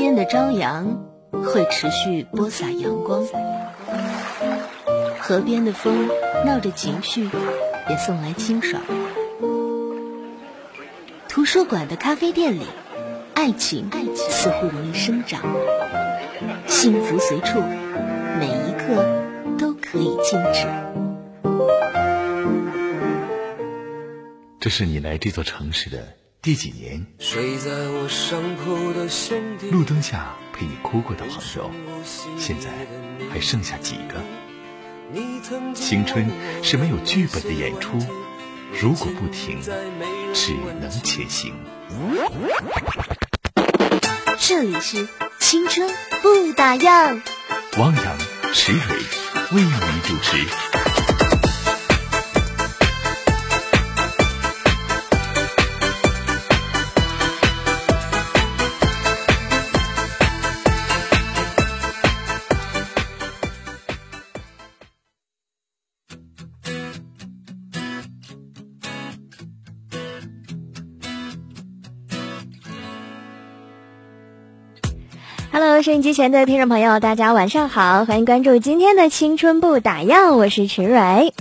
边的朝阳会持续播撒阳光，河边的风闹着情绪，也送来清爽。图书馆的咖啡店里，爱情似乎容易生长，幸福随处，每一刻都可以静止。这是你来这座城市的。第几年？路灯下陪你哭过的朋友，现在还剩下几个？青春是没有剧本的演出，如果不停，只能前行。这里是青春不打烊，汪洋、池蕊为你主持。收音机前的听众朋友，大家晚上好，欢迎关注今天的青春不打烊，我是池蕊。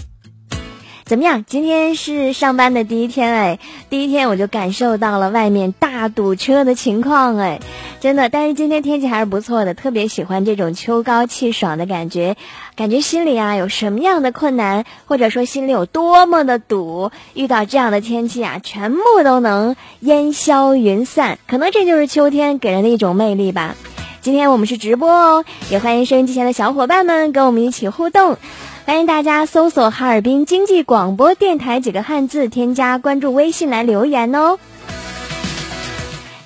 怎么样？今天是上班的第一天哎，第一天我就感受到了外面大堵车的情况哎，真的。但是今天天气还是不错的，特别喜欢这种秋高气爽的感觉，感觉心里啊有什么样的困难，或者说心里有多么的堵，遇到这样的天气啊，全部都能烟消云散。可能这就是秋天给人的一种魅力吧。今天我们是直播哦，也欢迎收音机前的小伙伴们跟我们一起互动。欢迎大家搜索“哈尔滨经济广播电台”几个汉字，添加关注微信来留言哦。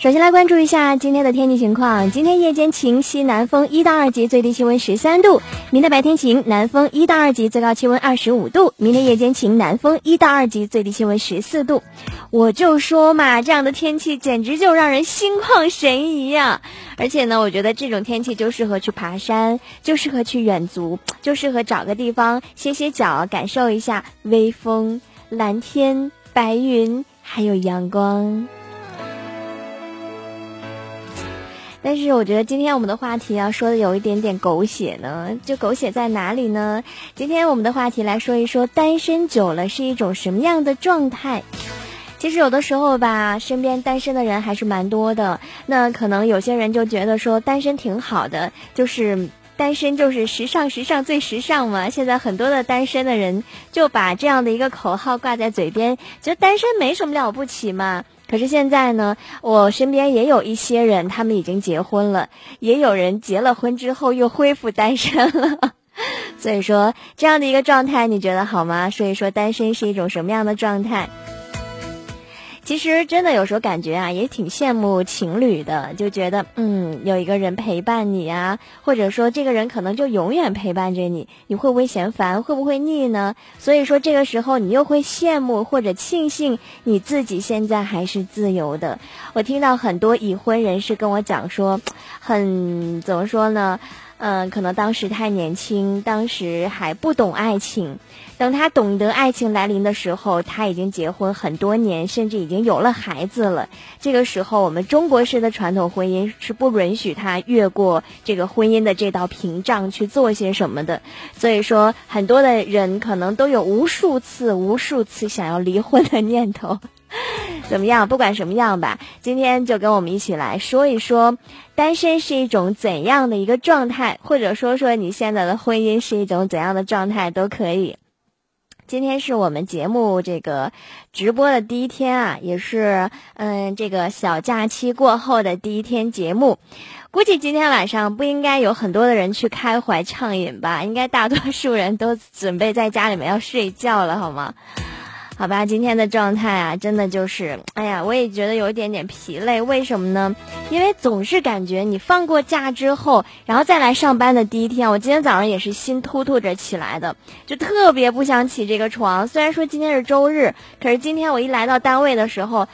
首先来关注一下今天的天气情况。今天夜间晴，西南风一到二级，最低气温十三度；明天白天晴，南风一到二级，最高气温二十五度。明天夜间晴，南风一到二级，最低气温十四度。我就说嘛，这样的天气简直就让人心旷神怡呀！而且呢，我觉得这种天气就适合去爬山，就适合去远足，就适合找个地方歇歇脚，感受一下微风、蓝天、白云，还有阳光。但是我觉得今天我们的话题要说的有一点点狗血呢，就狗血在哪里呢？今天我们的话题来说一说单身久了是一种什么样的状态。其实有的时候吧，身边单身的人还是蛮多的。那可能有些人就觉得说单身挺好的，就是单身就是时尚，时尚最时尚嘛。现在很多的单身的人就把这样的一个口号挂在嘴边，觉得单身没什么了不起嘛。可是现在呢，我身边也有一些人，他们已经结婚了，也有人结了婚之后又恢复单身了。所以说，这样的一个状态，你觉得好吗？所以说，单身是一种什么样的状态？其实真的有时候感觉啊，也挺羡慕情侣的，就觉得嗯，有一个人陪伴你啊，或者说这个人可能就永远陪伴着你，你会不会嫌烦？会不会腻呢？所以说这个时候你又会羡慕或者庆幸你自己现在还是自由的。我听到很多已婚人士跟我讲说，很怎么说呢？嗯，可能当时太年轻，当时还不懂爱情。等他懂得爱情来临的时候，他已经结婚很多年，甚至已经有了孩子了。这个时候，我们中国式的传统婚姻是不允许他越过这个婚姻的这道屏障去做些什么的。所以说，很多的人可能都有无数次、无数次想要离婚的念头。怎么样？不管什么样吧，今天就跟我们一起来说一说，单身是一种怎样的一个状态，或者说说你现在的婚姻是一种怎样的状态都可以。今天是我们节目这个直播的第一天啊，也是嗯这个小假期过后的第一天节目。估计今天晚上不应该有很多的人去开怀畅饮吧？应该大多数人都准备在家里面要睡觉了，好吗？好吧，今天的状态啊，真的就是，哎呀，我也觉得有一点点疲累。为什么呢？因为总是感觉你放过假之后，然后再来上班的第一天，我今天早上也是心突突着起来的，就特别不想起这个床。虽然说今天是周日，可是今天我一来到单位的时候，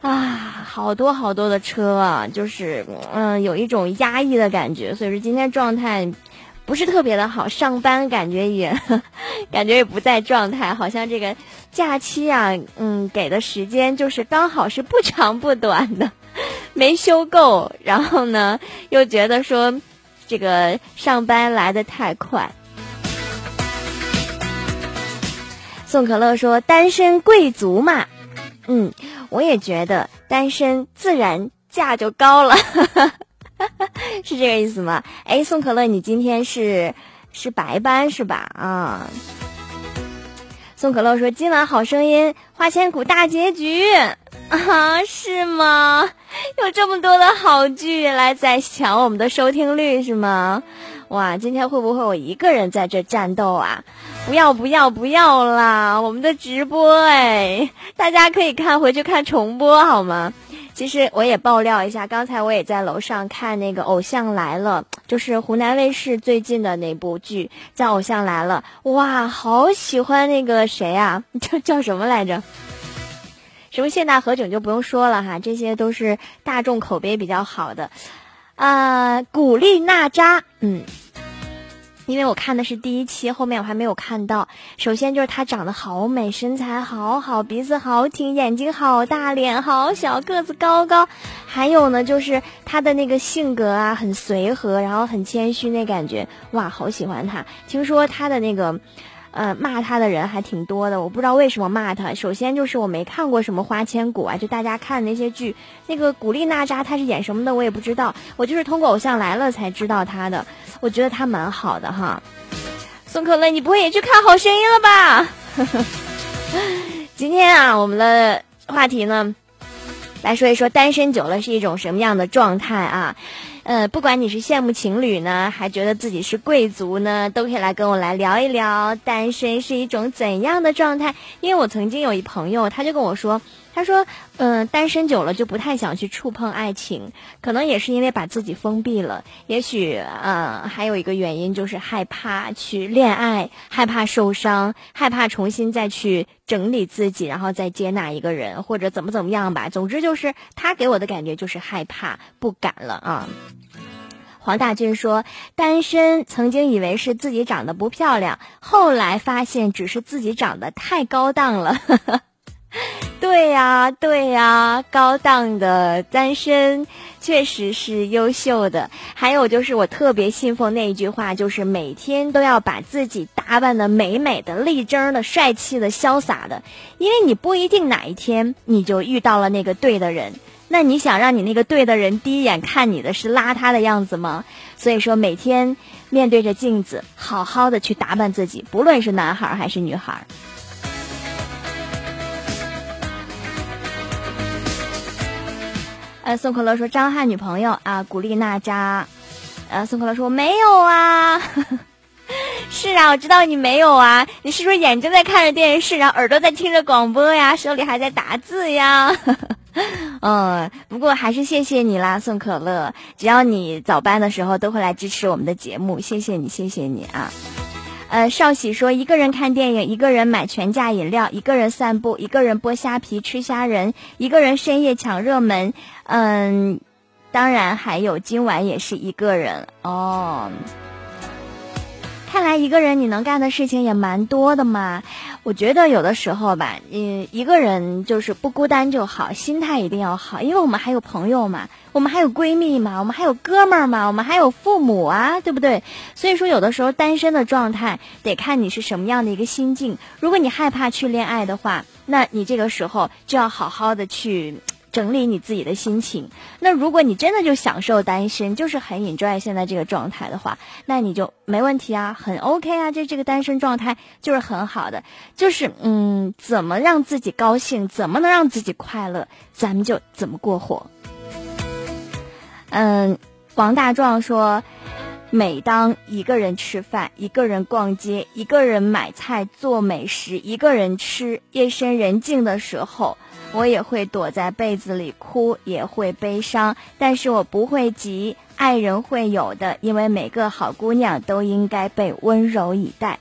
啊，好多好多的车啊，就是嗯，有一种压抑的感觉。所以说今天状态。不是特别的好，上班感觉也 感觉也不在状态，好像这个假期啊，嗯，给的时间就是刚好是不长不短的，没休够，然后呢，又觉得说这个上班来的太快。宋可乐说：“单身贵族嘛，嗯，我也觉得单身自然价就高了，是这个意思吗？哎，宋可乐，你今天是是白班是吧？啊。”宋可乐说：“今晚好声音，花千骨大结局啊，是吗？有这么多的好剧来在抢我们的收听率是吗？哇，今天会不会我一个人在这战斗啊？不要不要不要啦！我们的直播哎，大家可以看回去看重播好吗？”其实我也爆料一下，刚才我也在楼上看那个《偶像来了》，就是湖南卫视最近的那部剧，叫《偶像来了》。哇，好喜欢那个谁啊？叫叫什么来着？什么谢娜何炅就不用说了哈，这些都是大众口碑比较好的。啊，古力娜扎，嗯。因为我看的是第一期，后面我还没有看到。首先就是她长得好美，身材好好，鼻子好挺，眼睛好大，脸好小，个子高高。还有呢，就是她的那个性格啊，很随和，然后很谦虚那感觉，哇，好喜欢她。听说她的那个。呃，骂他的人还挺多的，我不知道为什么骂他。首先就是我没看过什么《花千骨》啊，就大家看那些剧，那个古力娜扎她是演什么的，我也不知道。我就是通过《偶像来了》才知道她的，我觉得她蛮好的哈。宋可乐，你不会也去看《好声音》了吧？今天啊，我们的话题呢，来说一说单身久了是一种什么样的状态啊？呃，不管你是羡慕情侣呢，还觉得自己是贵族呢，都可以来跟我来聊一聊单身是一种怎样的状态。因为我曾经有一朋友，他就跟我说。他说：“嗯，单身久了就不太想去触碰爱情，可能也是因为把自己封闭了。也许，嗯，还有一个原因就是害怕去恋爱，害怕受伤，害怕重新再去整理自己，然后再接纳一个人，或者怎么怎么样吧。总之就是他给我的感觉就是害怕，不敢了啊。”黄大军说：“单身曾经以为是自己长得不漂亮，后来发现只是自己长得太高档了。” 对呀，对呀，高档的单身确实是优秀的。还有就是，我特别信奉那一句话，就是每天都要把自己打扮的美美的、立正的、帅气的、潇洒的，因为你不一定哪一天你就遇到了那个对的人。那你想让你那个对的人第一眼看你的是邋遢的样子吗？所以说，每天面对着镜子，好好的去打扮自己，不论是男孩还是女孩。呃，宋可乐说张翰女朋友啊，古力娜扎。呃，宋可乐说我没有啊，是啊，我知道你没有啊，你是不是眼睛在看着电视，然后耳朵在听着广播呀，手里还在打字呀？嗯，不过还是谢谢你啦，宋可乐，只要你早班的时候都会来支持我们的节目，谢谢你，谢谢你啊。呃，少喜说一个人看电影，一个人买全价饮料，一个人散步，一个人剥虾皮吃虾仁，一个人深夜抢热门，嗯，当然还有今晚也是一个人哦。看来一个人你能干的事情也蛮多的嘛。我觉得有的时候吧，嗯，一个人就是不孤单就好，心态一定要好，因为我们还有朋友嘛，我们还有闺蜜嘛，我们还有哥们儿嘛，我们还有父母啊，对不对？所以说，有的时候单身的状态得看你是什么样的一个心境。如果你害怕去恋爱的话，那你这个时候就要好好的去。整理你自己的心情。那如果你真的就享受单身，就是很 enjoy 现在这个状态的话，那你就没问题啊，很 OK 啊。这这个单身状态就是很好的，就是嗯，怎么让自己高兴，怎么能让自己快乐，咱们就怎么过活。嗯，王大壮说，每当一个人吃饭，一个人逛街，一个人买菜做美食，一个人吃，夜深人静的时候。我也会躲在被子里哭，也会悲伤，但是我不会急，爱人会有的，因为每个好姑娘都应该被温柔以待。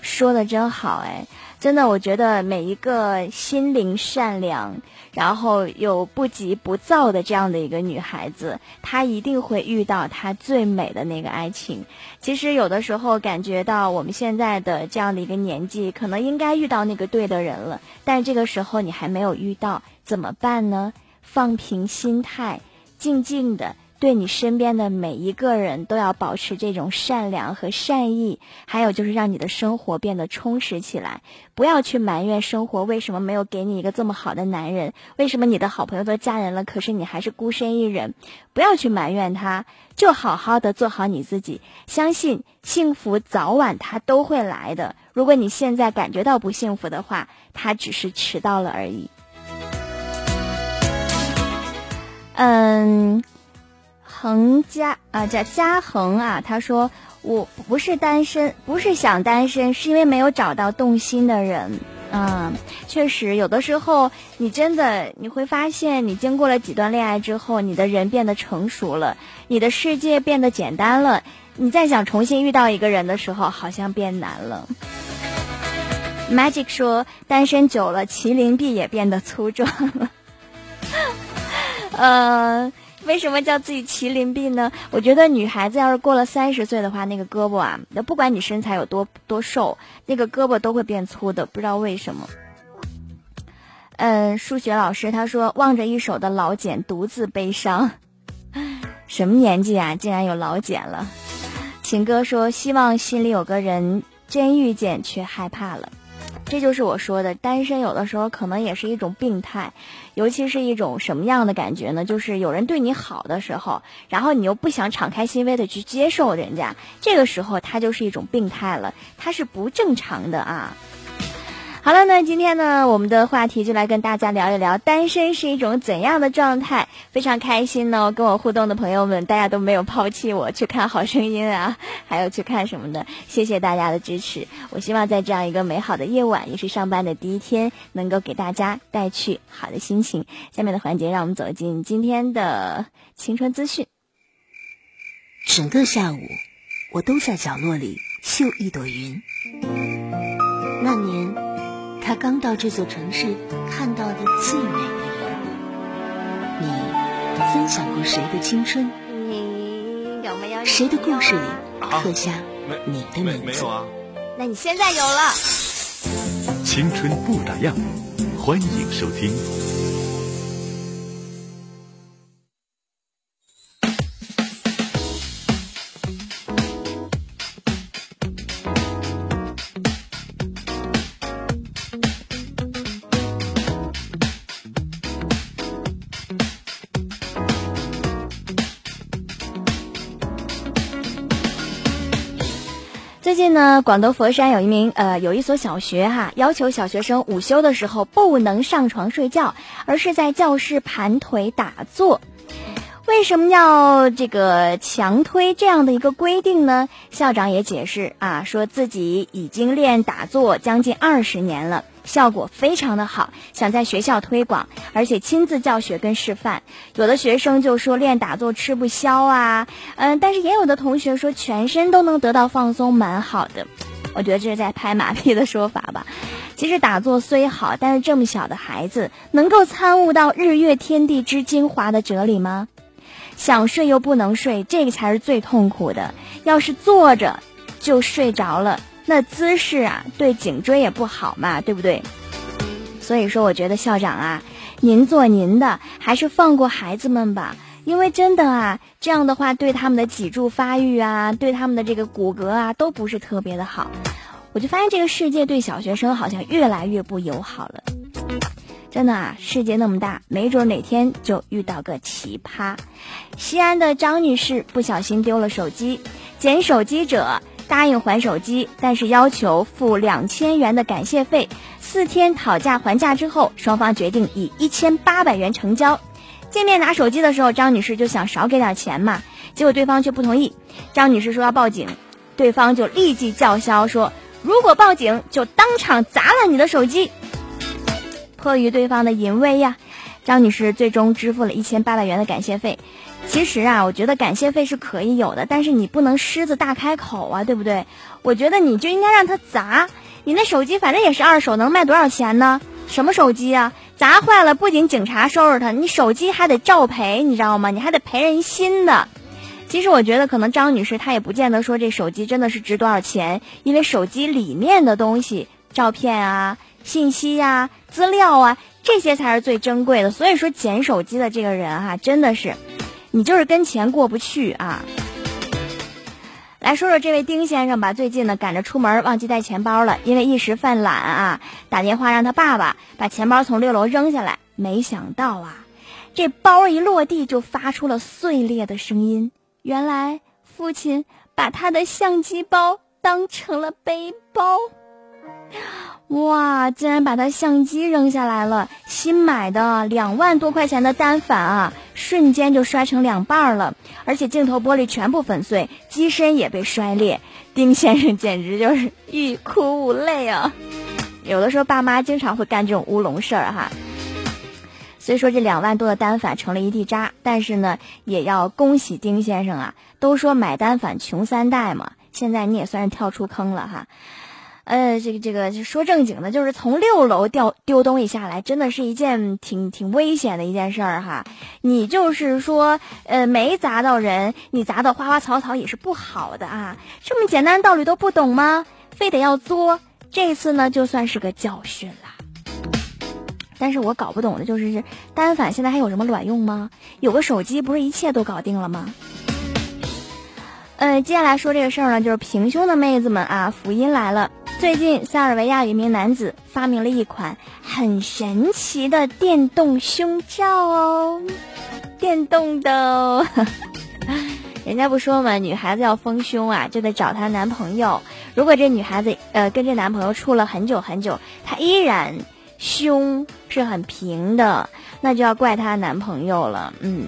说的真好，哎。真的，我觉得每一个心灵善良，然后又不急不躁的这样的一个女孩子，她一定会遇到她最美的那个爱情。其实有的时候感觉到我们现在的这样的一个年纪，可能应该遇到那个对的人了，但这个时候你还没有遇到，怎么办呢？放平心态，静静的。对你身边的每一个人都要保持这种善良和善意，还有就是让你的生活变得充实起来。不要去埋怨生活为什么没有给你一个这么好的男人，为什么你的好朋友都嫁人了，可是你还是孤身一人。不要去埋怨他，就好好的做好你自己，相信幸福早晚他都会来的。如果你现在感觉到不幸福的话，他只是迟到了而已。嗯。恒家啊，叫嘉恒啊，他说我不是单身，不是想单身，是因为没有找到动心的人嗯。确实，有的时候你真的你会发现，你经过了几段恋爱之后，你的人变得成熟了，你的世界变得简单了，你再想重新遇到一个人的时候，好像变难了。Magic 说，单身久了，麒麟臂也变得粗壮了。呃。为什么叫自己麒麟臂呢？我觉得女孩子要是过了三十岁的话，那个胳膊啊，那不管你身材有多多瘦，那个胳膊都会变粗的，不知道为什么。嗯，数学老师他说望着一手的老茧独自悲伤，什么年纪啊，竟然有老茧了？情歌说希望心里有个人，真遇见却害怕了。这就是我说的，单身有的时候可能也是一种病态，尤其是一种什么样的感觉呢？就是有人对你好的时候，然后你又不想敞开心扉的去接受人家，这个时候他就是一种病态了，他是不正常的啊。好了，那今天呢，我们的话题就来跟大家聊一聊单身是一种怎样的状态。非常开心呢，跟我互动的朋友们，大家都没有抛弃我去看好声音啊，还有去看什么的，谢谢大家的支持。我希望在这样一个美好的夜晚，也是上班的第一天，能够给大家带去好的心情。下面的环节，让我们走进今天的青春资讯。整个下午，我都在角落里绣一朵云。那年。他刚到这座城市看到的最美的云。你分享过谁的青春？你有没有？谁的故事里刻下你的名字？那你现在有了。青春不打烊，欢迎收听。那，广东佛山有一名呃，有一所小学哈，要求小学生午休的时候不能上床睡觉，而是在教室盘腿打坐。为什么要这个强推这样的一个规定呢？校长也解释啊，说自己已经练打坐将近二十年了。效果非常的好，想在学校推广，而且亲自教学跟示范。有的学生就说练打坐吃不消啊，嗯，但是也有的同学说全身都能得到放松，蛮好的。我觉得这是在拍马屁的说法吧。其实打坐虽好，但是这么小的孩子能够参悟到日月天地之精华的哲理吗？想睡又不能睡，这个才是最痛苦的。要是坐着就睡着了。那姿势啊，对颈椎也不好嘛，对不对？所以说，我觉得校长啊，您做您的，还是放过孩子们吧。因为真的啊，这样的话对他们的脊柱发育啊，对他们的这个骨骼啊，都不是特别的好。我就发现这个世界对小学生好像越来越不友好了。真的啊，世界那么大，没准哪天就遇到个奇葩。西安的张女士不小心丢了手机，捡手机者。答应还手机，但是要求付两千元的感谢费。四天讨价还价之后，双方决定以一千八百元成交。见面拿手机的时候，张女士就想少给点钱嘛，结果对方却不同意。张女士说要报警，对方就立即叫嚣说，如果报警就当场砸烂你的手机。迫于对方的淫威呀，张女士最终支付了一千八百元的感谢费。其实啊，我觉得感谢费是可以有的，但是你不能狮子大开口啊，对不对？我觉得你就应该让他砸，你那手机反正也是二手，能卖多少钱呢？什么手机啊？砸坏了不仅警察收拾他，你手机还得照赔，你知道吗？你还得赔人新的。其实我觉得可能张女士她也不见得说这手机真的是值多少钱，因为手机里面的东西，照片啊。信息呀、资料啊，这些才是最珍贵的。所以说，捡手机的这个人哈，真的是，你就是跟钱过不去啊。来说说这位丁先生吧，最近呢赶着出门忘记带钱包了，因为一时犯懒啊，打电话让他爸爸把钱包从六楼扔下来，没想到啊，这包一落地就发出了碎裂的声音。原来父亲把他的相机包当成了背包。哇！竟然把他相机扔下来了，新买的两万多块钱的单反啊，瞬间就摔成两半了，而且镜头玻璃全部粉碎，机身也被摔裂。丁先生简直就是欲哭无泪啊！有的时候爸妈经常会干这种乌龙事儿哈。所以说这两万多的单反成了一地渣，但是呢，也要恭喜丁先生啊！都说买单反穷三代嘛，现在你也算是跳出坑了哈。呃，这个这个说正经的，就是从六楼掉丢东西下来，真的是一件挺挺危险的一件事儿哈。你就是说，呃，没砸到人，你砸到花花草草也是不好的啊。这么简单的道理都不懂吗？非得要作？这次呢，就算是个教训了。但是我搞不懂的就是，单反现在还有什么卵用吗？有个手机不是一切都搞定了吗？呃，接下来说这个事儿呢，就是平胸的妹子们啊，福音来了。最近，塞尔维亚一名男子发明了一款很神奇的电动胸罩哦，电动的哦。人家不说嘛，女孩子要丰胸啊，就得找她男朋友。如果这女孩子呃跟这男朋友处了很久很久，她依然胸是很平的，那就要怪她男朋友了。嗯。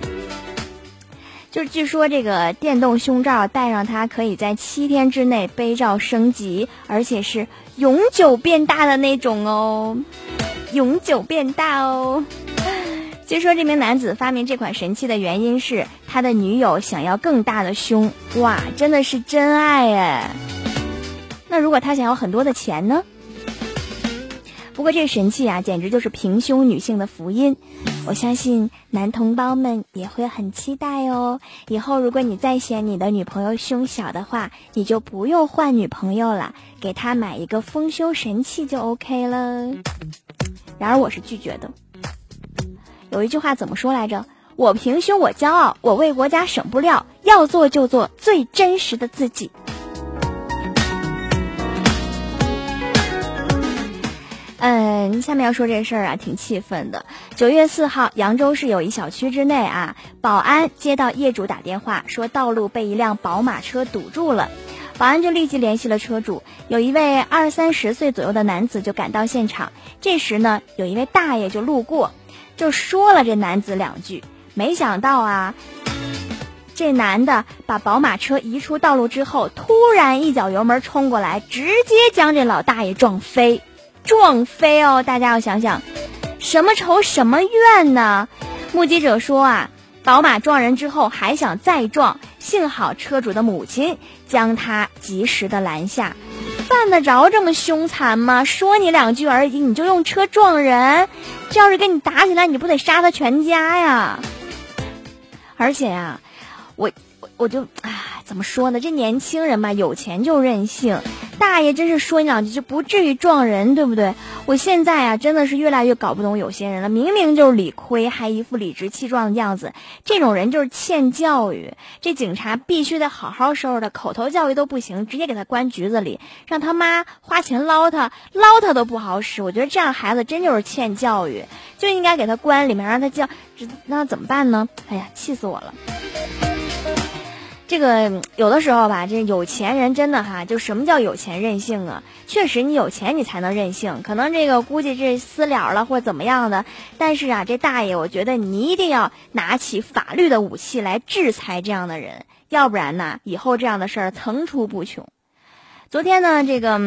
就据说这个电动胸罩戴上它，可以在七天之内杯罩升级，而且是永久变大的那种哦，永久变大哦。据说这名男子发明这款神器的原因是他的女友想要更大的胸，哇，真的是真爱哎。那如果他想要很多的钱呢？不过这神器啊，简直就是平胸女性的福音。我相信男同胞们也会很期待哦。以后如果你再嫌你的女朋友胸小的话，你就不用换女朋友了，给她买一个丰胸神器就 OK 了。然而我是拒绝的。有一句话怎么说来着？我平胸我骄傲，我为国家省布料，要做就做最真实的自己。嗯，下面要说这事儿啊，挺气愤的。九月四号，扬州市有一小区之内啊，保安接到业主打电话，说道路被一辆宝马车堵住了，保安就立即联系了车主。有一位二三十岁左右的男子就赶到现场，这时呢，有一位大爷就路过，就说了这男子两句。没想到啊，这男的把宝马车移出道路之后，突然一脚油门冲过来，直接将这老大爷撞飞。撞飞哦！大家要想想，什么仇什么怨呢？目击者说啊，宝马撞人之后还想再撞，幸好车主的母亲将他及时的拦下。犯得着这么凶残吗？说你两句而已，你就用车撞人？这要是跟你打起来，你不得杀他全家呀？而且呀，我我我就唉，怎么说呢？这年轻人嘛，有钱就任性。大爷真是说你两句就不至于撞人，对不对？我现在啊，真的是越来越搞不懂有些人了。明明就是理亏，还一副理直气壮的样子，这种人就是欠教育。这警察必须得好好收拾他，口头教育都不行，直接给他关局子里，让他妈花钱捞他，捞他都不好使。我觉得这样孩子真就是欠教育，就应该给他关里面，让他教。那怎么办呢？哎呀，气死我了！这个有的时候吧，这有钱人真的哈，就什么叫有钱任性啊？确实，你有钱你才能任性。可能这个估计这私了了或怎么样的，但是啊，这大爷，我觉得你一定要拿起法律的武器来制裁这样的人，要不然呢，以后这样的事儿层出不穷。昨天呢，这个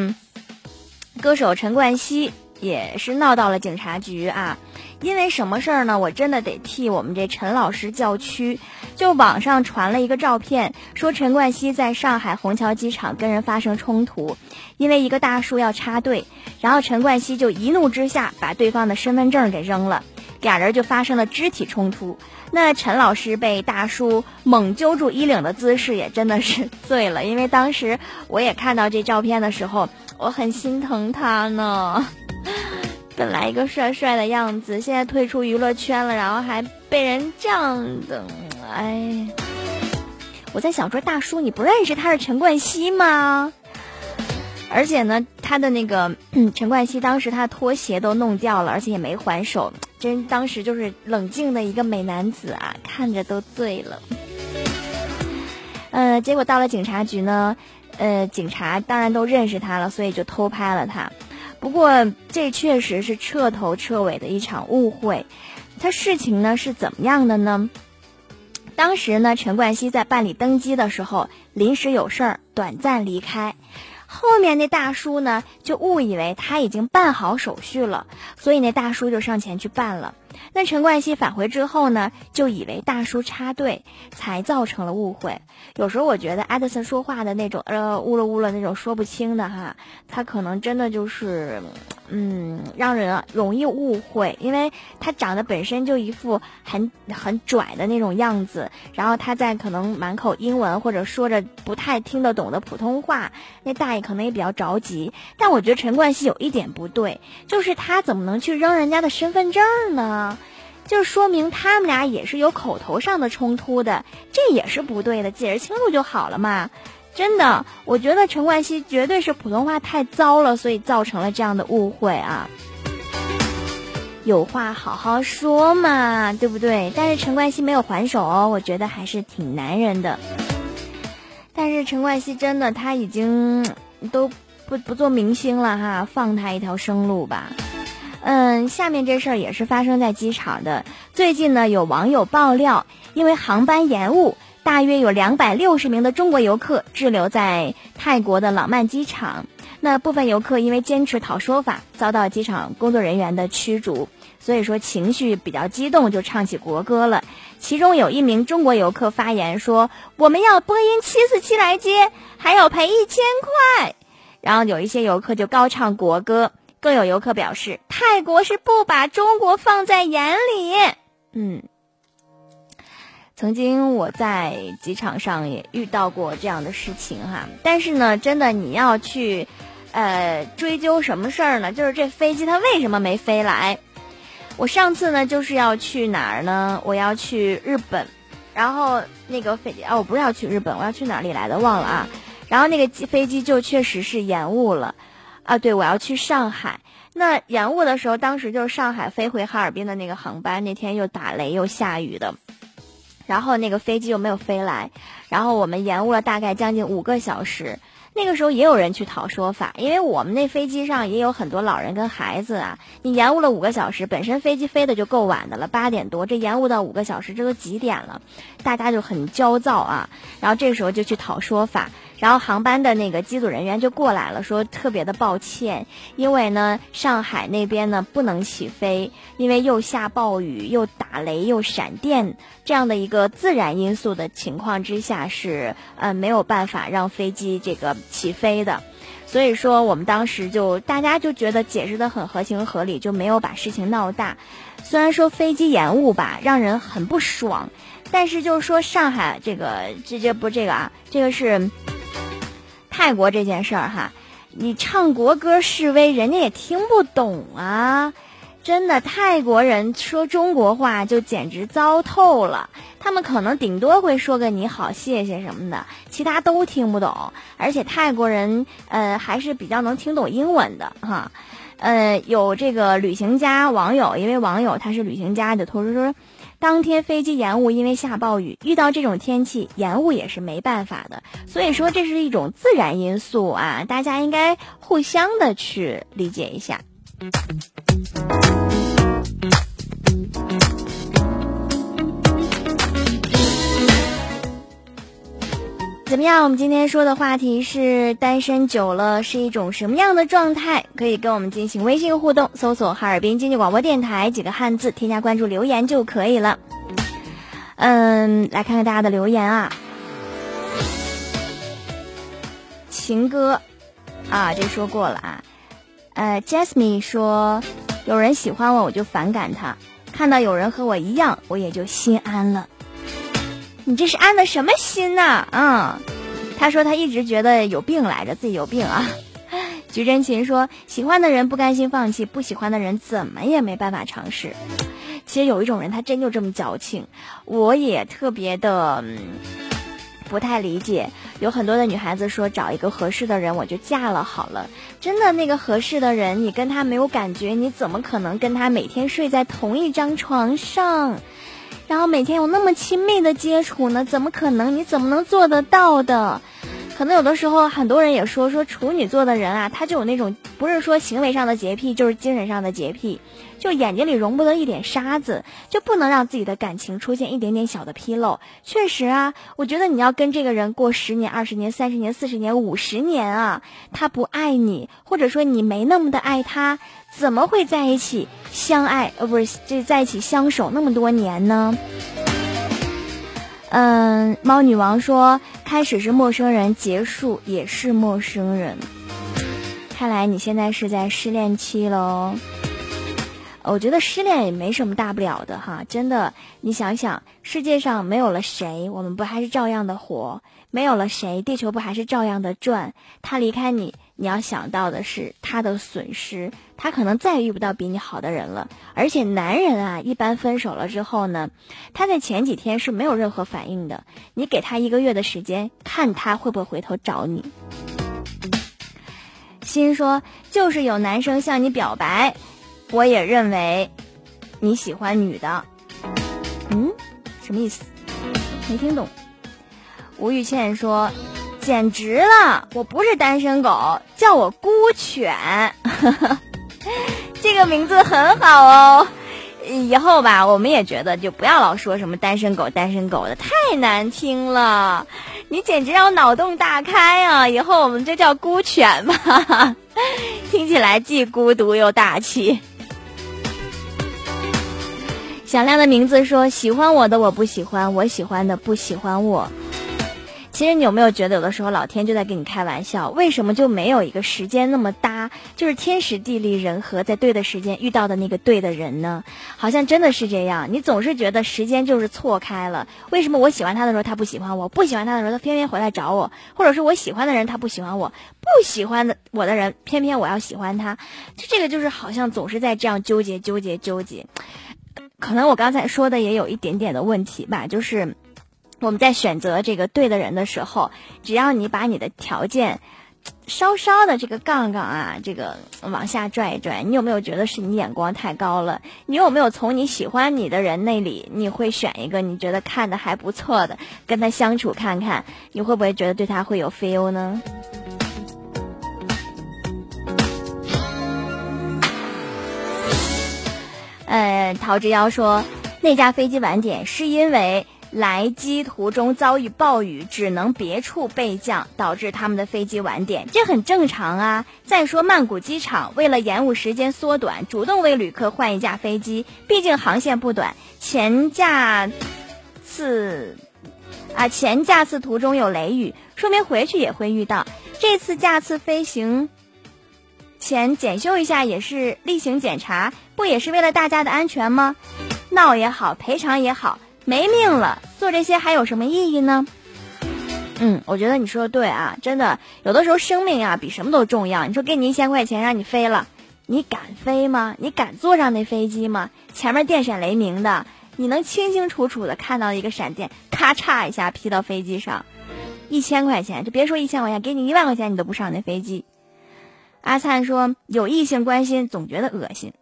歌手陈冠希也是闹到了警察局啊。因为什么事儿呢？我真的得替我们这陈老师叫屈。就网上传了一个照片，说陈冠希在上海虹桥机场跟人发生冲突，因为一个大叔要插队，然后陈冠希就一怒之下把对方的身份证给扔了，俩人就发生了肢体冲突。那陈老师被大叔猛揪住衣领的姿势也真的是醉了，因为当时我也看到这照片的时候，我很心疼他呢。本来一个帅帅的样子，现在退出娱乐圈了，然后还被人这样的，哎。我在想说，大叔，你不认识他是陈冠希吗？而且呢，他的那个陈冠希当时他拖鞋都弄掉了，而且也没还手，真当时就是冷静的一个美男子啊，看着都醉了。呃，结果到了警察局呢，呃，警察当然都认识他了，所以就偷拍了他。不过这确实是彻头彻尾的一场误会。他事情呢是怎么样的呢？当时呢，陈冠希在办理登机的时候，临时有事儿，短暂离开。后面那大叔呢，就误以为他已经办好手续了，所以那大叔就上前去办了。那陈冠希返回之后呢，就以为大叔插队，才造成了误会。有时候我觉得艾德森说话的那种呃呜了呜了那种说不清的哈，他可能真的就是，嗯，让人容易误会，因为他长得本身就一副很很拽的那种样子，然后他在可能满口英文或者说着不太听得懂的普通话，那大爷可能也比较着急。但我觉得陈冠希有一点不对，就是他怎么能去扔人家的身份证呢？就说明他们俩也是有口头上的冲突的，这也是不对的，解释清楚就好了嘛。真的，我觉得陈冠希绝对是普通话太糟了，所以造成了这样的误会啊。有话好好说嘛，对不对？但是陈冠希没有还手哦，我觉得还是挺男人的。但是陈冠希真的他已经都不不做明星了哈，放他一条生路吧。嗯，下面这事儿也是发生在机场的。最近呢，有网友爆料，因为航班延误，大约有两百六十名的中国游客滞留在泰国的朗曼机场。那部分游客因为坚持讨说法，遭到机场工作人员的驱逐，所以说情绪比较激动，就唱起国歌了。其中有一名中国游客发言说：“我们要波音七四七来接，还要赔一千块。”然后有一些游客就高唱国歌。更有游客表示，泰国是不把中国放在眼里。嗯，曾经我在机场上也遇到过这样的事情哈，但是呢，真的你要去，呃，追究什么事儿呢？就是这飞机它为什么没飞来？我上次呢就是要去哪儿呢？我要去日本，然后那个飞机哦，我不是要去日本，我要去哪里来的忘了啊。然后那个机飞机就确实是延误了。啊，对，我要去上海。那延误的时候，当时就是上海飞回哈尔滨的那个航班，那天又打雷又下雨的，然后那个飞机又没有飞来，然后我们延误了大概将近五个小时。那个时候也有人去讨说法，因为我们那飞机上也有很多老人跟孩子啊。你延误了五个小时，本身飞机飞的就够晚的了，八点多，这延误到五个小时，这都几点了？大家就很焦躁啊。然后这个时候就去讨说法，然后航班的那个机组人员就过来了，说特别的抱歉，因为呢上海那边呢不能起飞，因为又下暴雨又打雷又闪电这样的一个自然因素的情况之下，是呃没有办法让飞机这个。起飞的，所以说我们当时就大家就觉得解释的很合情合理，就没有把事情闹大。虽然说飞机延误吧，让人很不爽，但是就是说上海这个这这不这个啊，这个是泰国这件事儿哈，你唱国歌示威，人家也听不懂啊。真的，泰国人说中国话就简直糟透了。他们可能顶多会说个你好、谢谢什么的，其他都听不懂。而且泰国人呃还是比较能听懂英文的哈。呃，有这个旅行家网友，因为网友他是旅行家，就同时说，当天飞机延误，因为下暴雨，遇到这种天气延误也是没办法的。所以说这是一种自然因素啊，大家应该互相的去理解一下。怎么样？我们今天说的话题是单身久了是一种什么样的状态？可以跟我们进行微信互动，搜索“哈尔滨经济广播电台”几个汉字，添加关注留言就可以了。嗯，来看看大家的留言啊。情歌啊，这说过了啊。呃，Jasmine 说，有人喜欢我，我就反感他；看到有人和我一样，我也就心安了。你这是安的什么心呐？嗯，他说他一直觉得有病来着，自己有病啊。菊真琴说：“喜欢的人不甘心放弃，不喜欢的人怎么也没办法尝试。”其实有一种人，他真就这么矫情，我也特别的不太理解。有很多的女孩子说找一个合适的人我就嫁了好了，真的那个合适的人，你跟他没有感觉，你怎么可能跟他每天睡在同一张床上，然后每天有那么亲密的接触呢？怎么可能？你怎么能做得到的？可能有的时候，很多人也说说处女座的人啊，他就有那种不是说行为上的洁癖，就是精神上的洁癖，就眼睛里容不得一点沙子，就不能让自己的感情出现一点点小的纰漏。确实啊，我觉得你要跟这个人过十年、二十年、三十年、四十年、五十年啊，他不爱你，或者说你没那么的爱他，怎么会在一起相爱？呃，不是，就在一起相守那么多年呢？嗯，猫女王说，开始是陌生人，结束也是陌生人。看来你现在是在失恋期喽。我觉得失恋也没什么大不了的哈，真的，你想想，世界上没有了谁，我们不还是照样的活？没有了谁，地球不还是照样的转？他离开你。你要想到的是他的损失，他可能再也遇不到比你好的人了。而且男人啊，一般分手了之后呢，他在前几天是没有任何反应的。你给他一个月的时间，看他会不会回头找你。心说，就是有男生向你表白，我也认为你喜欢女的。嗯，什么意思？没听懂。吴玉倩说。简直了！我不是单身狗，叫我孤犬，这个名字很好哦。以后吧，我们也觉得就不要老说什么单身狗、单身狗的，太难听了。你简直让我脑洞大开啊！以后我们就叫孤犬吧，听起来既孤独又大气。响亮的名字说：“喜欢我的我不喜欢，我喜欢的不喜欢我。”其实你有没有觉得有的时候老天就在跟你开玩笑？为什么就没有一个时间那么搭，就是天时地利人和，在对的时间遇到的那个对的人呢？好像真的是这样。你总是觉得时间就是错开了。为什么我喜欢他的时候他不喜欢我，不喜欢他的时候他偏偏回来找我，或者是我喜欢的人他不喜欢我，不喜欢的我的人偏偏我要喜欢他？就这个就是好像总是在这样纠结纠结纠结。可能我刚才说的也有一点点的问题吧，就是。我们在选择这个对的人的时候，只要你把你的条件稍稍的这个杠杠啊，这个往下拽一拽，你有没有觉得是你眼光太高了？你有没有从你喜欢你的人那里，你会选一个你觉得看的还不错的，跟他相处看看，你会不会觉得对他会有 feel 呢？呃，陶之妖说那架飞机晚点是因为。来机途中遭遇暴雨，只能别处备降，导致他们的飞机晚点，这很正常啊。再说曼谷机场为了延误时间缩短，主动为旅客换一架飞机，毕竟航线不短。前架次啊，前架次途中有雷雨，说明回去也会遇到。这次架次飞行前检修一下也是例行检查，不也是为了大家的安全吗？闹也好，赔偿也好。没命了，做这些还有什么意义呢？嗯，我觉得你说的对啊，真的，有的时候生命啊比什么都重要。你说给你一千块钱让你飞了，你敢飞吗？你敢坐上那飞机吗？前面电闪雷鸣的，你能清清楚楚的看到一个闪电，咔嚓一下劈到飞机上，一千块钱，就别说一千块钱，给你一万块钱你都不上那飞机。阿灿说有异性关心总觉得恶心。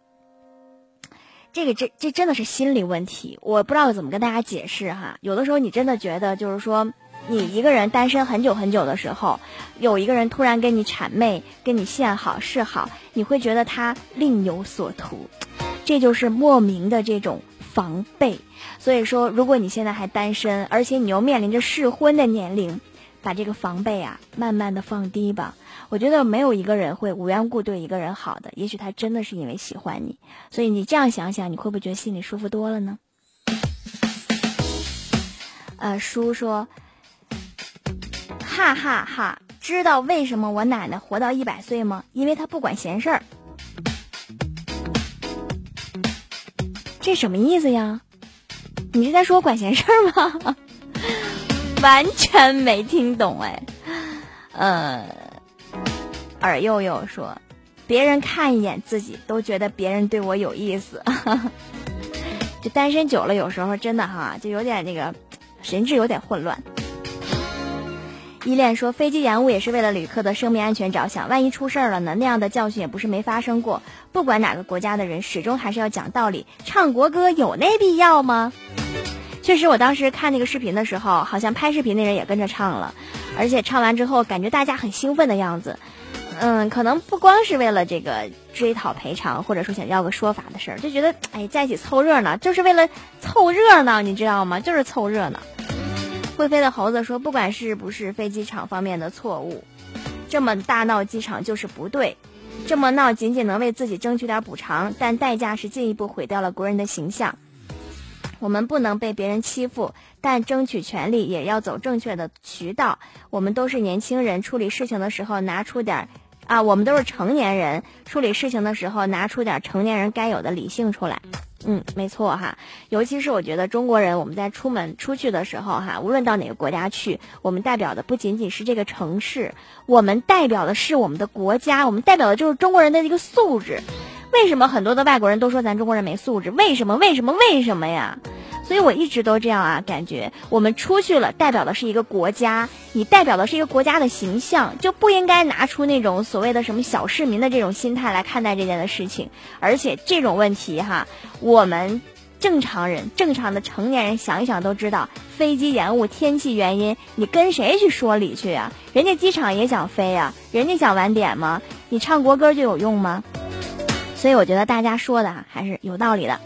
这个这这真的是心理问题，我不知道怎么跟大家解释哈。有的时候你真的觉得，就是说，你一个人单身很久很久的时候，有一个人突然跟你谄媚、跟你献好示好，你会觉得他另有所图，这就是莫名的这种防备。所以说，如果你现在还单身，而且你又面临着适婚的年龄，把这个防备啊，慢慢的放低吧。我觉得没有一个人会无缘无故对一个人好的，也许他真的是因为喜欢你，所以你这样想想，你会不会觉得心里舒服多了呢？呃，叔说，哈哈哈，知道为什么我奶奶活到一百岁吗？因为她不管闲事儿。这什么意思呀？你是在说我管闲事儿吗？完全没听懂哎，呃。耳右右说：“别人看一眼自己都觉得别人对我有意思。”就单身久了，有时候真的哈，就有点那个神志有点混乱。依恋说：“飞机延误也是为了旅客的生命安全着想，万一出事儿了呢？那样的教训也不是没发生过。不管哪个国家的人，始终还是要讲道理。唱国歌有那必要吗？”确实，我当时看那个视频的时候，好像拍视频的人也跟着唱了，而且唱完之后，感觉大家很兴奋的样子。嗯，可能不光是为了这个追讨赔偿，或者说想要个说法的事儿，就觉得哎，在一起凑热闹，就是为了凑热闹，你知道吗？就是凑热闹。会飞的猴子说：“不管是不是飞机场方面的错误，这么大闹机场就是不对。这么闹仅仅能为自己争取点补偿，但代价是进一步毁掉了国人的形象。我们不能被别人欺负，但争取权利也要走正确的渠道。我们都是年轻人，处理事情的时候拿出点啊，我们都是成年人，处理事情的时候拿出点成年人该有的理性出来。”嗯，没错哈，尤其是我觉得中国人，我们在出门出去的时候哈，无论到哪个国家去，我们代表的不仅仅是这个城市，我们代表的是我们的国家，我们代表的就是中国人的一个素质。为什么很多的外国人都说咱中国人没素质？为什么？为什么？为什么呀？所以我一直都这样啊，感觉我们出去了，代表的是一个国家，你代表的是一个国家的形象，就不应该拿出那种所谓的什么小市民的这种心态来看待这件的事情。而且这种问题哈，我们正常人、正常的成年人想一想都知道，飞机延误、天气原因，你跟谁去说理去呀？人家机场也想飞呀，人家想晚点吗？你唱国歌就有用吗？所以我觉得大家说的啊还是有道理的。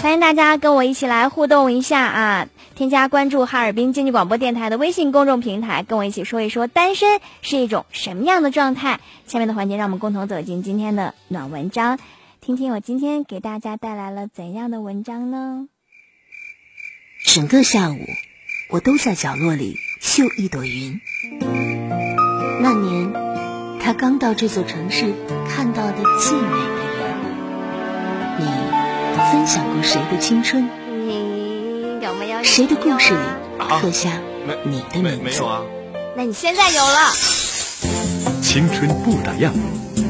欢迎大家跟我一起来互动一下啊！添加关注哈尔滨经济广播电台的微信公众平台，跟我一起说一说单身是一种什么样的状态。下面的环节，让我们共同走进今天的暖文章，听听我今天给大家带来了怎样的文章呢？整个下午，我都在角落里绣一朵云。那年，他刚到这座城市，看到的最美。分享过谁的青春？你有没有谁的故事里刻下你的名字？没有啊。那你现在有了。青春不打烊，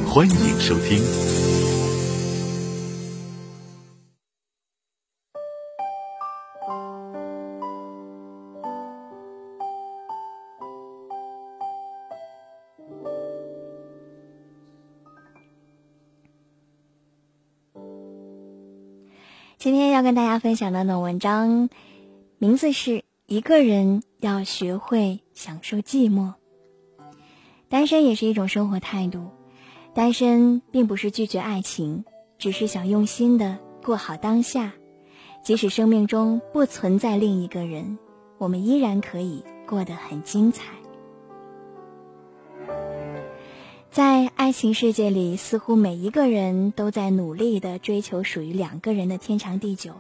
欢迎收听。跟大家分享的暖文章，名字是《一个人要学会享受寂寞》。单身也是一种生活态度，单身并不是拒绝爱情，只是想用心的过好当下。即使生命中不存在另一个人，我们依然可以过得很精彩。在爱情世界里，似乎每一个人都在努力的追求属于两个人的天长地久，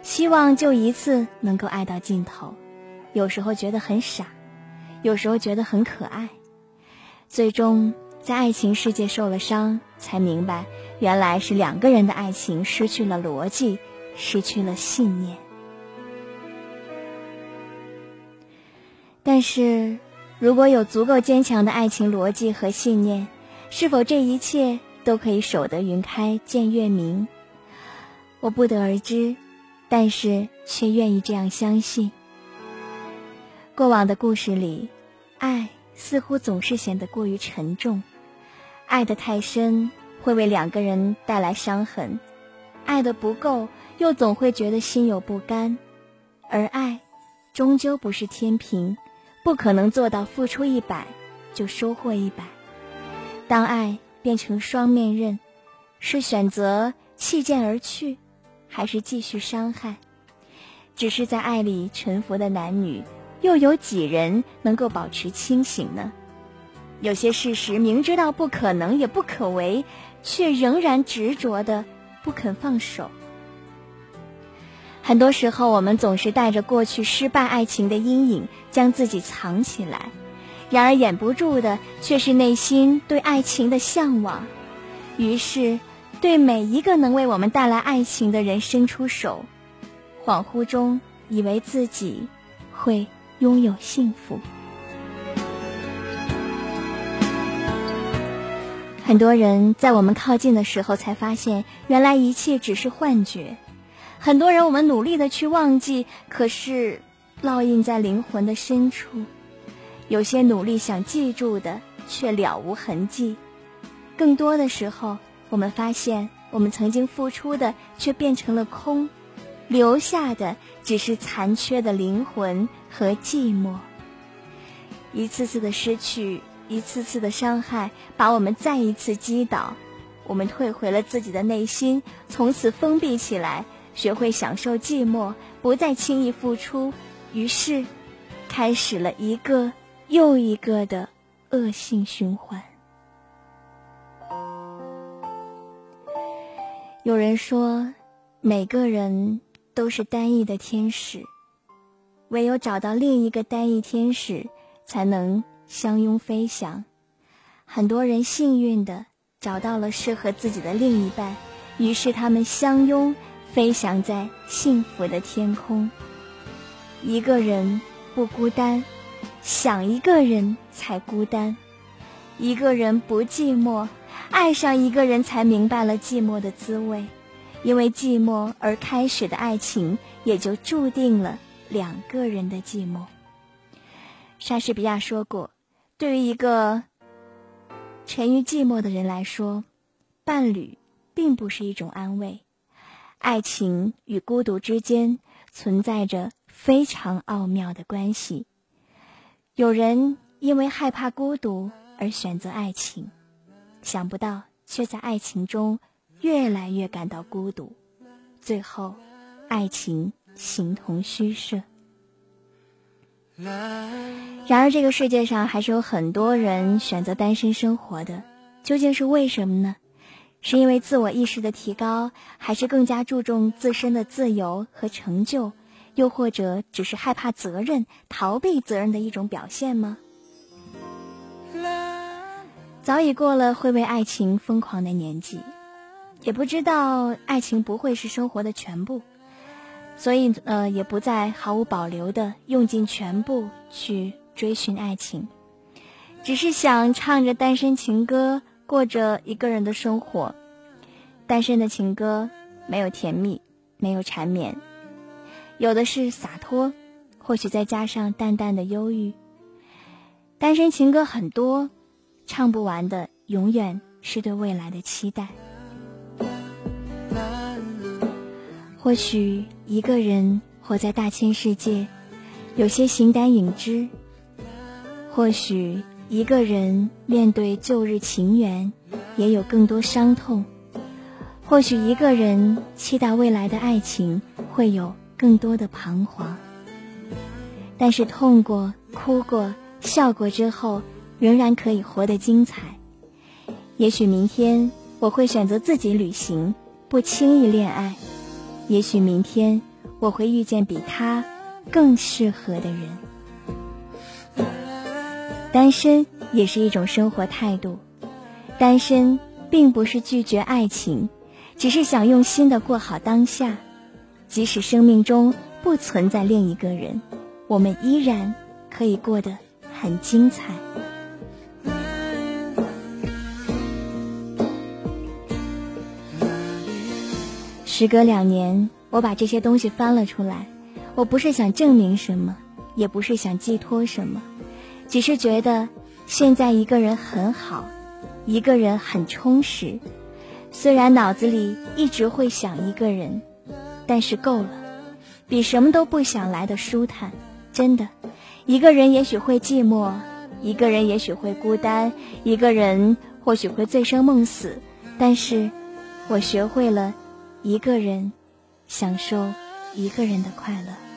希望就一次能够爱到尽头。有时候觉得很傻，有时候觉得很可爱。最终在爱情世界受了伤，才明白原来是两个人的爱情失去了逻辑，失去了信念。但是。如果有足够坚强的爱情逻辑和信念，是否这一切都可以守得云开见月明？我不得而知，但是却愿意这样相信。过往的故事里，爱似乎总是显得过于沉重，爱得太深会为两个人带来伤痕，爱的不够又总会觉得心有不甘，而爱终究不是天平。不可能做到付出一百就收获一百。当爱变成双面刃，是选择弃剑而去，还是继续伤害？只是在爱里沉浮的男女，又有几人能够保持清醒呢？有些事实明知道不可能也不可为，却仍然执着的不肯放手。很多时候，我们总是带着过去失败爱情的阴影，将自己藏起来，然而掩不住的却是内心对爱情的向往。于是，对每一个能为我们带来爱情的人伸出手，恍惚中以为自己会拥有幸福。很多人在我们靠近的时候，才发现原来一切只是幻觉。很多人我们努力的去忘记，可是烙印在灵魂的深处。有些努力想记住的，却了无痕迹。更多的时候，我们发现我们曾经付出的，却变成了空，留下的只是残缺的灵魂和寂寞。一次次的失去，一次次的伤害，把我们再一次击倒。我们退回了自己的内心，从此封闭起来，学会享受寂寞，不再轻易付出。于是，开始了一个又一个的恶性循环。有人说，每个人都是单翼的天使，唯有找到另一个单翼天使。才能相拥飞翔。很多人幸运的找到了适合自己的另一半，于是他们相拥飞翔在幸福的天空。一个人不孤单，想一个人才孤单；一个人不寂寞，爱上一个人才明白了寂寞的滋味。因为寂寞而开始的爱情，也就注定了两个人的寂寞。莎士比亚说过：“对于一个沉于寂寞的人来说，伴侣并不是一种安慰。爱情与孤独之间存在着非常奥妙的关系。有人因为害怕孤独而选择爱情，想不到却在爱情中越来越感到孤独，最后，爱情形同虚设。”然而，这个世界上还是有很多人选择单身生活的，究竟是为什么呢？是因为自我意识的提高，还是更加注重自身的自由和成就，又或者只是害怕责任、逃避责任的一种表现吗？早已过了会为爱情疯狂的年纪，也不知道爱情不会是生活的全部。所以，呃，也不再毫无保留的用尽全部去追寻爱情，只是想唱着单身情歌，过着一个人的生活。单身的情歌没有甜蜜，没有缠绵，有的是洒脱，或许再加上淡淡的忧郁。单身情歌很多，唱不完的永远是对未来的期待。或许一个人活在大千世界，有些形单影只；或许一个人面对旧日情缘，也有更多伤痛；或许一个人期待未来的爱情，会有更多的彷徨。但是痛过、哭过、笑过之后，仍然可以活得精彩。也许明天我会选择自己旅行，不轻易恋爱。也许明天我会遇见比他更适合的人。单身也是一种生活态度，单身并不是拒绝爱情，只是想用心的过好当下。即使生命中不存在另一个人，我们依然可以过得很精彩。时隔两年，我把这些东西翻了出来。我不是想证明什么，也不是想寄托什么，只是觉得现在一个人很好，一个人很充实。虽然脑子里一直会想一个人，但是够了，比什么都不想来的舒坦。真的，一个人也许会寂寞，一个人也许会孤单，一个人或许会醉生梦死，但是我学会了。一个人享受一个人的快乐。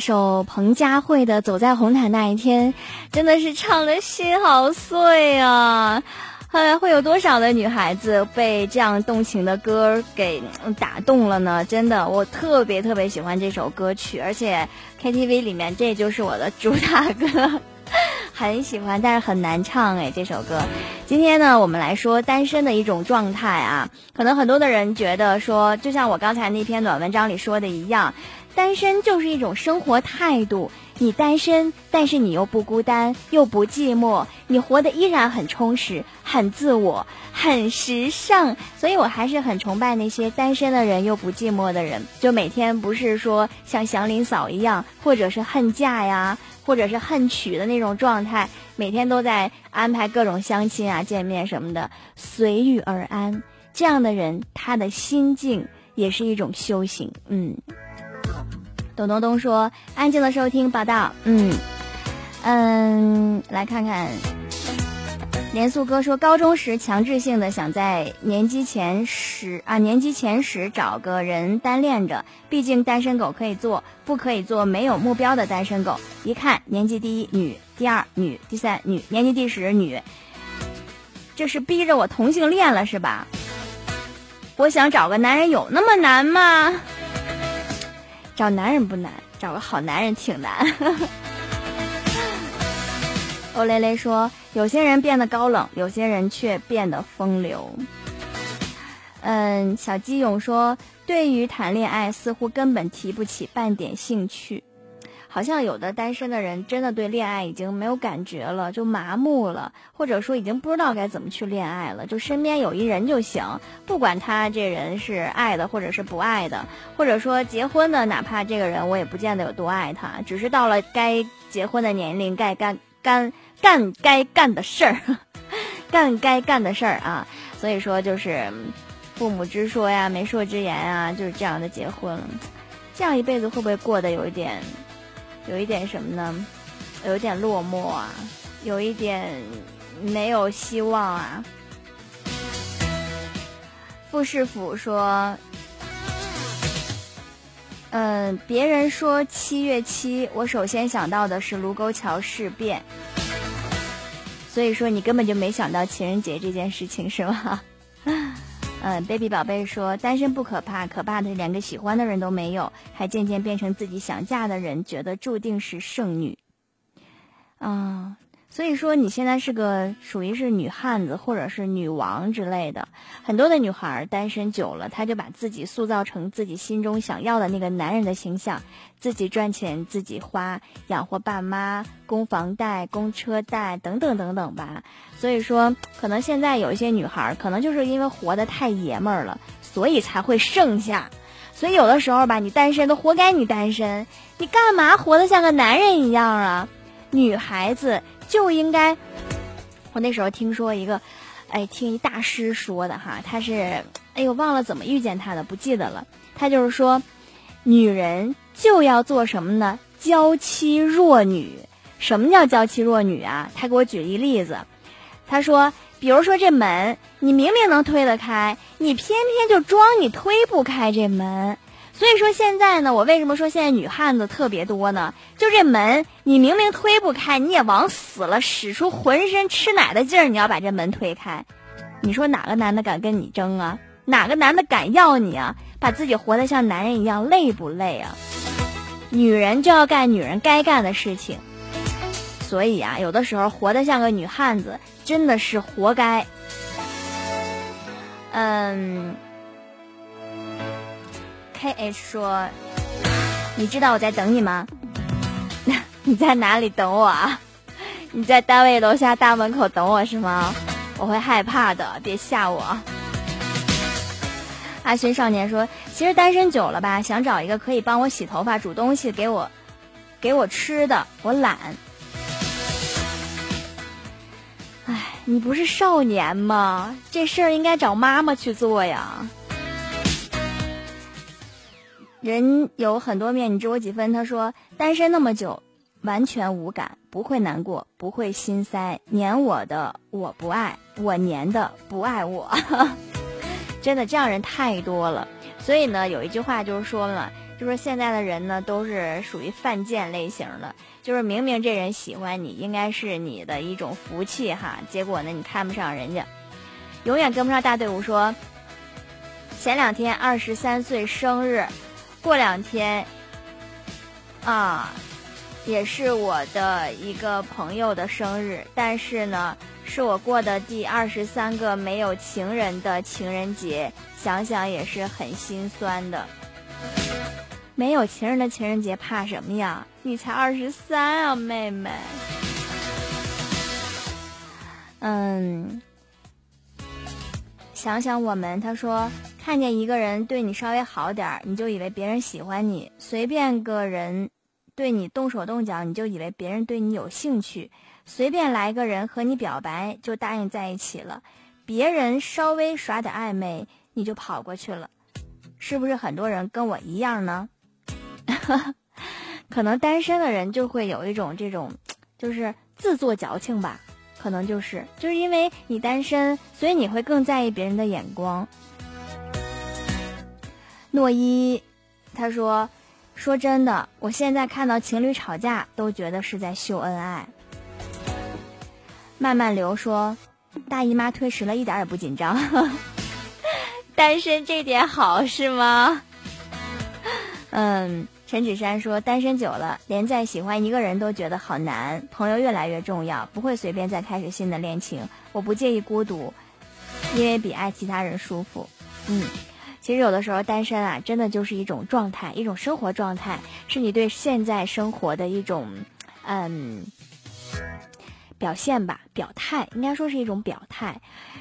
首彭佳慧的《走在红毯那一天》，真的是唱的心好碎啊！呃，会有多少的女孩子被这样动情的歌给打动了呢？真的，我特别特别喜欢这首歌曲，而且 KTV 里面这就是我的主打歌，很喜欢，但是很难唱哎，这首歌。今天呢，我们来说单身的一种状态啊，可能很多的人觉得说，就像我刚才那篇短文章里说的一样。单身就是一种生活态度，你单身，但是你又不孤单，又不寂寞，你活得依然很充实，很自我，很时尚。所以我还是很崇拜那些单身的人又不寂寞的人，就每天不是说像祥林嫂一样，或者是恨嫁呀，或者是恨娶的那种状态，每天都在安排各种相亲啊、见面什么的，随遇而安。这样的人，他的心境也是一种修行。嗯。董东东说：“安静的收听报道。”嗯嗯，来看看。连素哥说：“高中时强制性的想在年级前十啊，年级前十找个人单恋着，毕竟单身狗可以做，不可以做没有目标的单身狗。一看年级第一女，第二女，第三女，年级第十女。这是逼着我同性恋了是吧？我想找个男人有那么难吗？找男人不难，找个好男人挺难。欧蕾蕾说：“有些人变得高冷，有些人却变得风流。”嗯，小基勇说：“对于谈恋爱，似乎根本提不起半点兴趣。好像有的单身的人真的对恋爱已经没有感觉了，就麻木了，或者说已经不知道该怎么去恋爱了。就身边有一人就行，不管他这人是爱的或者是不爱的，或者说结婚的，哪怕这个人我也不见得有多爱他，只是到了该结婚的年龄，该干干干该干的事儿，干该干的事儿啊。所以说就是。”父母之说呀，媒妁之言啊，就是这样的结婚，这样一辈子会不会过得有一点，有一点什么呢？有一点落寞啊，有一点没有希望啊。傅士甫说：“嗯，别人说七月七，我首先想到的是卢沟桥事变。所以说，你根本就没想到情人节这件事情，是吗？”嗯，baby 宝贝说，单身不可怕，可怕的连个喜欢的人都没有，还渐渐变成自己想嫁的人，觉得注定是剩女。啊。所以说，你现在是个属于是女汉子或者是女王之类的。很多的女孩单身久了，她就把自己塑造成自己心中想要的那个男人的形象，自己赚钱自己花，养活爸妈，供房贷、供车贷等等等等吧。所以说，可能现在有一些女孩，可能就是因为活得太爷们儿了，所以才会剩下。所以有的时候吧，你单身都活该你单身，你干嘛活得像个男人一样啊？女孩子。就应该，我那时候听说一个，哎，听一大师说的哈，他是，哎呦，忘了怎么遇见他的，不记得了。他就是说，女人就要做什么呢？娇妻弱女。什么叫娇妻弱女啊？他给我举一例子，他说，比如说这门，你明明能推得开，你偏偏就装你推不开这门。所以说现在呢，我为什么说现在女汉子特别多呢？就这门，你明明推不开，你也往死了使出浑身吃奶的劲儿，你要把这门推开。你说哪个男的敢跟你争啊？哪个男的敢要你啊？把自己活得像男人一样，累不累啊？女人就要干女人该干的事情。所以啊，有的时候活得像个女汉子，真的是活该。嗯。K H 说：“你知道我在等你吗？你在哪里等我啊？你在单位楼下大门口等我是吗？我会害怕的，别吓我。”阿勋少年说：“其实单身久了吧，想找一个可以帮我洗头发、煮东西、给我给我吃的，我懒。哎，你不是少年吗？这事儿应该找妈妈去做呀。”人有很多面，你知我几分？他说单身那么久，完全无感，不会难过，不会心塞。黏我的我不爱，我黏的不爱我。真的，这样人太多了。所以呢，有一句话就是说了，就说现在的人呢都是属于犯贱类型的，就是明明这人喜欢你，应该是你的一种福气哈，结果呢你看不上人家，永远跟不上大队伍。说前两天二十三岁生日。过两天，啊，也是我的一个朋友的生日，但是呢，是我过的第二十三个没有情人的情人节，想想也是很心酸的。没有情人的情人节，怕什么呀？你才二十三啊，妹妹。嗯，想想我们，他说。看见一个人对你稍微好点儿，你就以为别人喜欢你；随便个人对你动手动脚，你就以为别人对你有兴趣；随便来个人和你表白，就答应在一起了；别人稍微耍点暧昧，你就跑过去了。是不是很多人跟我一样呢？可能单身的人就会有一种这种，就是自作矫情吧。可能就是就是因为你单身，所以你会更在意别人的眼光。诺一，他说：“说真的，我现在看到情侣吵架都觉得是在秀恩爱。”慢慢流说：“大姨妈推迟了一点也不紧张，单身这点好是吗？嗯，陈芷珊说单身久了，连再喜欢一个人都觉得好难，朋友越来越重要，不会随便再开始新的恋情。我不介意孤独，因为比爱其他人舒服。嗯，其实有的时候单身啊，真的就是一种状态，一种生活状态，是你对现在生活的一种嗯。表现吧，表态应该说是一种表态。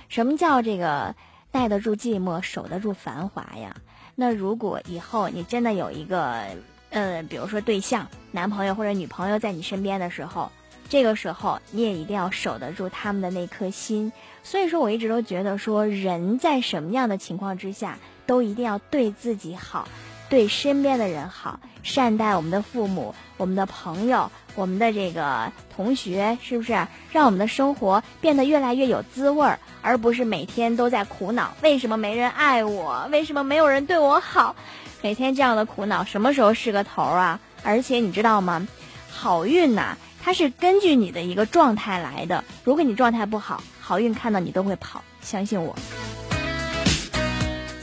什么叫这个耐得住寂寞，守得住繁华呀？那如果以后你真的有一个，呃，比如说对象、男朋友或者女朋友在你身边的时候，这个时候你也一定要守得住他们的那颗心。所以说，我一直都觉得说，人在什么样的情况之下，都一定要对自己好。对身边的人好，善待我们的父母、我们的朋友、我们的这个同学，是不是？让我们的生活变得越来越有滋味儿，而不是每天都在苦恼为什么没人爱我，为什么没有人对我好？每天这样的苦恼，什么时候是个头啊？而且你知道吗？好运呐，它是根据你的一个状态来的。如果你状态不好，好运看到你都会跑，相信我。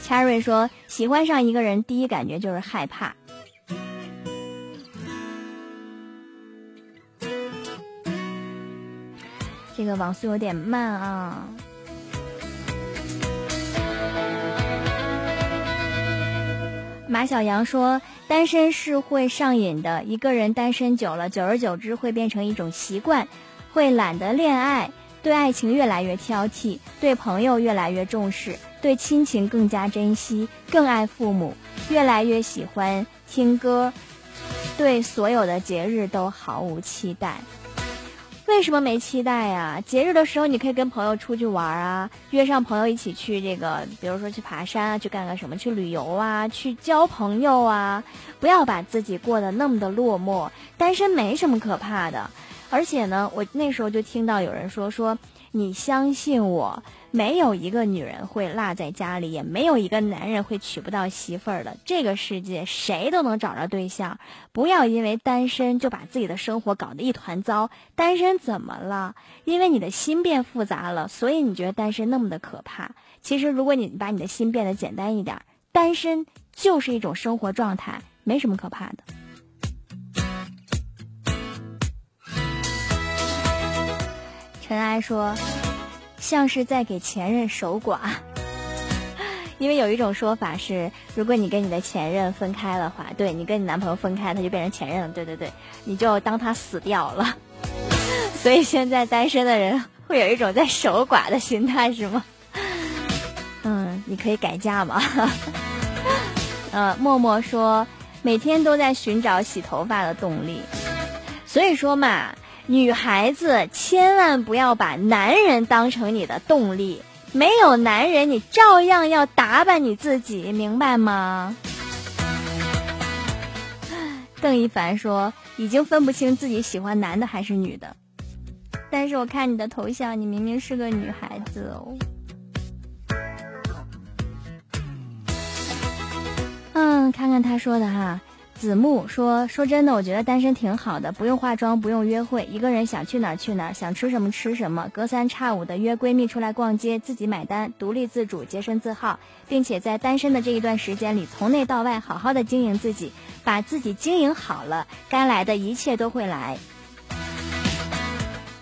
Cherry 说：“喜欢上一个人，第一感觉就是害怕。”这个网速有点慢啊。马小阳说：“单身是会上瘾的，一个人单身久了，久而久之会变成一种习惯，会懒得恋爱，对爱情越来越挑剔，对朋友越来越重视。”对亲情更加珍惜，更爱父母，越来越喜欢听歌，对所有的节日都毫无期待。为什么没期待呀？节日的时候你可以跟朋友出去玩啊，约上朋友一起去这个，比如说去爬山啊，去干个什么，去旅游啊，去交朋友啊。不要把自己过得那么的落寞。单身没什么可怕的，而且呢，我那时候就听到有人说说，你相信我。没有一个女人会落在家里，也没有一个男人会娶不到媳妇儿的。这个世界谁都能找着对象，不要因为单身就把自己的生活搞得一团糟。单身怎么了？因为你的心变复杂了，所以你觉得单身那么的可怕。其实，如果你把你的心变得简单一点，单身就是一种生活状态，没什么可怕的。尘埃说。像是在给前任守寡，因为有一种说法是，如果你跟你的前任分开的话，对你跟你男朋友分开，他就变成前任了。对对对，你就当他死掉了。所以现在单身的人会有一种在守寡的心态，是吗？嗯，你可以改嫁吗？呃，默默说每天都在寻找洗头发的动力，所以说嘛。女孩子千万不要把男人当成你的动力，没有男人你照样要打扮你自己，明白吗？邓一凡说已经分不清自己喜欢男的还是女的，但是我看你的头像，你明明是个女孩子哦。嗯，看看他说的哈。子木说：“说真的，我觉得单身挺好的，不用化妆，不用约会，一个人想去哪去哪，想吃什么吃什么，隔三差五的约闺蜜出来逛街，自己买单，独立自主，洁身自好，并且在单身的这一段时间里，从内到外好好的经营自己，把自己经营好了，该来的一切都会来。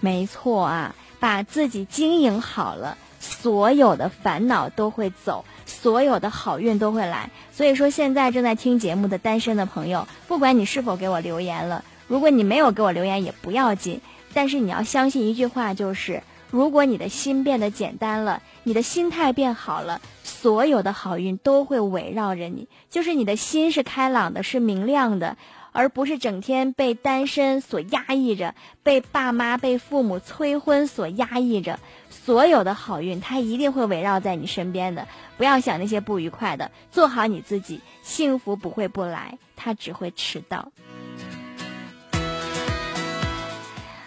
没错啊，把自己经营好了，所有的烦恼都会走。”所有的好运都会来，所以说现在正在听节目的单身的朋友，不管你是否给我留言了，如果你没有给我留言也不要紧，但是你要相信一句话，就是如果你的心变得简单了，你的心态变好了，所有的好运都会围绕着你，就是你的心是开朗的，是明亮的。而不是整天被单身所压抑着，被爸妈、被父母催婚所压抑着。所有的好运，它一定会围绕在你身边的。不要想那些不愉快的，做好你自己，幸福不会不来，它只会迟到。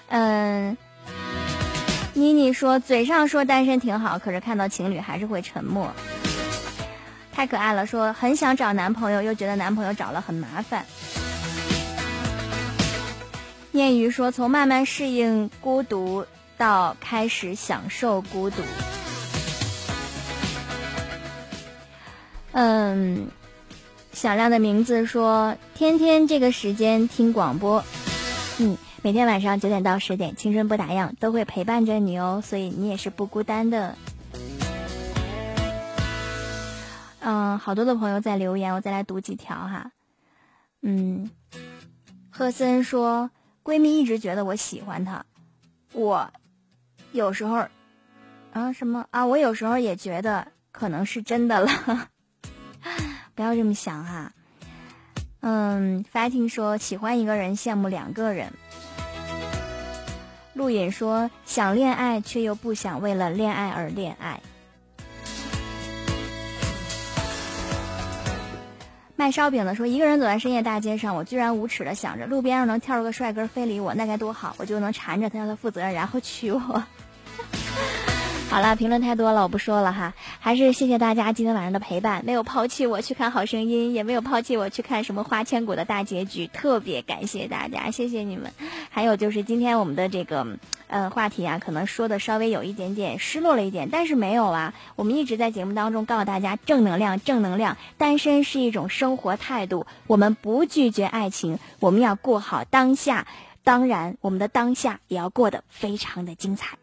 嗯，妮妮说，嘴上说单身挺好，可是看到情侣还是会沉默。太可爱了，说很想找男朋友，又觉得男朋友找了很麻烦。念鱼说：“从慢慢适应孤独到开始享受孤独。嗯，响亮的名字说：“天天这个时间听广播，嗯，每天晚上九点到十点，青春不打烊，都会陪伴着你哦，所以你也是不孤单的。”嗯，好多的朋友在留言，我再来读几条哈。嗯，赫森说：“闺蜜一直觉得我喜欢她，我有时候啊什么啊，我有时候也觉得可能是真的了。”不要这么想哈，嗯，fighting 说喜欢一个人，羡慕两个人。陆隐说想恋爱，却又不想为了恋爱而恋爱。卖烧饼的说一个人走在深夜大街上，我居然无耻的想着，路边上能跳出个帅哥非礼我，那该多好，我就能缠着他，让他负责任，然后娶我。好了，评论太多了，我不说了哈。还是谢谢大家今天晚上的陪伴，没有抛弃我去看好声音，也没有抛弃我去看什么花千骨的大结局，特别感谢大家，谢谢你们。还有就是今天我们的这个呃话题啊，可能说的稍微有一点点失落了一点，但是没有啊。我们一直在节目当中告诉大家正能量，正能量，单身是一种生活态度，我们不拒绝爱情，我们要过好当下，当然我们的当下也要过得非常的精彩。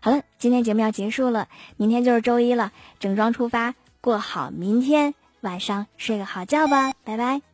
好了，今天节目要结束了，明天就是周一了，整装出发，过好明天晚上，睡个好觉吧，拜拜。